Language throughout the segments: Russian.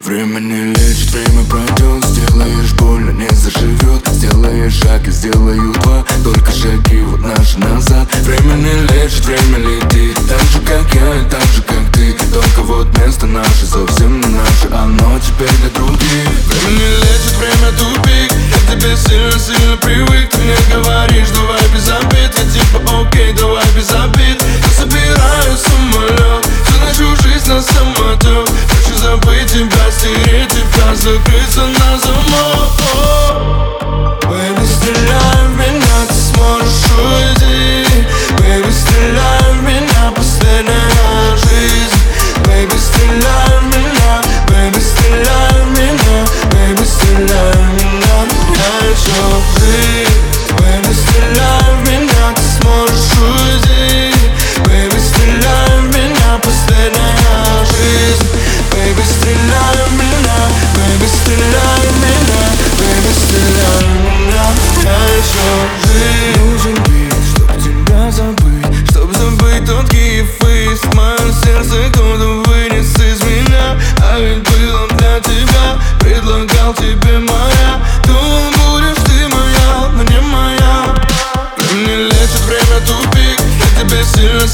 Время не лечит, время пройдет Сделаешь больно, не заживет Сделаешь шаг и сделаю два Только шаги вот наши назад. Время не лечит, время летит Так же как я и так же как ты. Только вот место наше совсем не наше Оно теперь для других. Время не лечит, время тупик Я тебе сильно-сильно привык. Ты Закрыться на замок. Baby, стреляй в меня, ты сможешь уйти. Baby, стреляй в меня, последняя жизнь. Baby, стреляй в меня, baby, стреляй в меня. Baby, стреляй в меня, я еще жив Baby, стреляй в меня, ты сможешь уйти. Baby, стреляй в меня, последняя жизнь. Baby, стреляй в меня,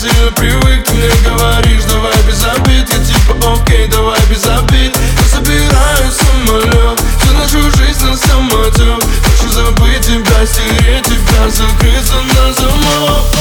ты привык, ты мне говоришь Давай без обид, я типа окей, давай без обид Я собираю самолет, всю нашу жизнь на самотек Хочу забыть тебя, стереть тебя, закрыться на замок.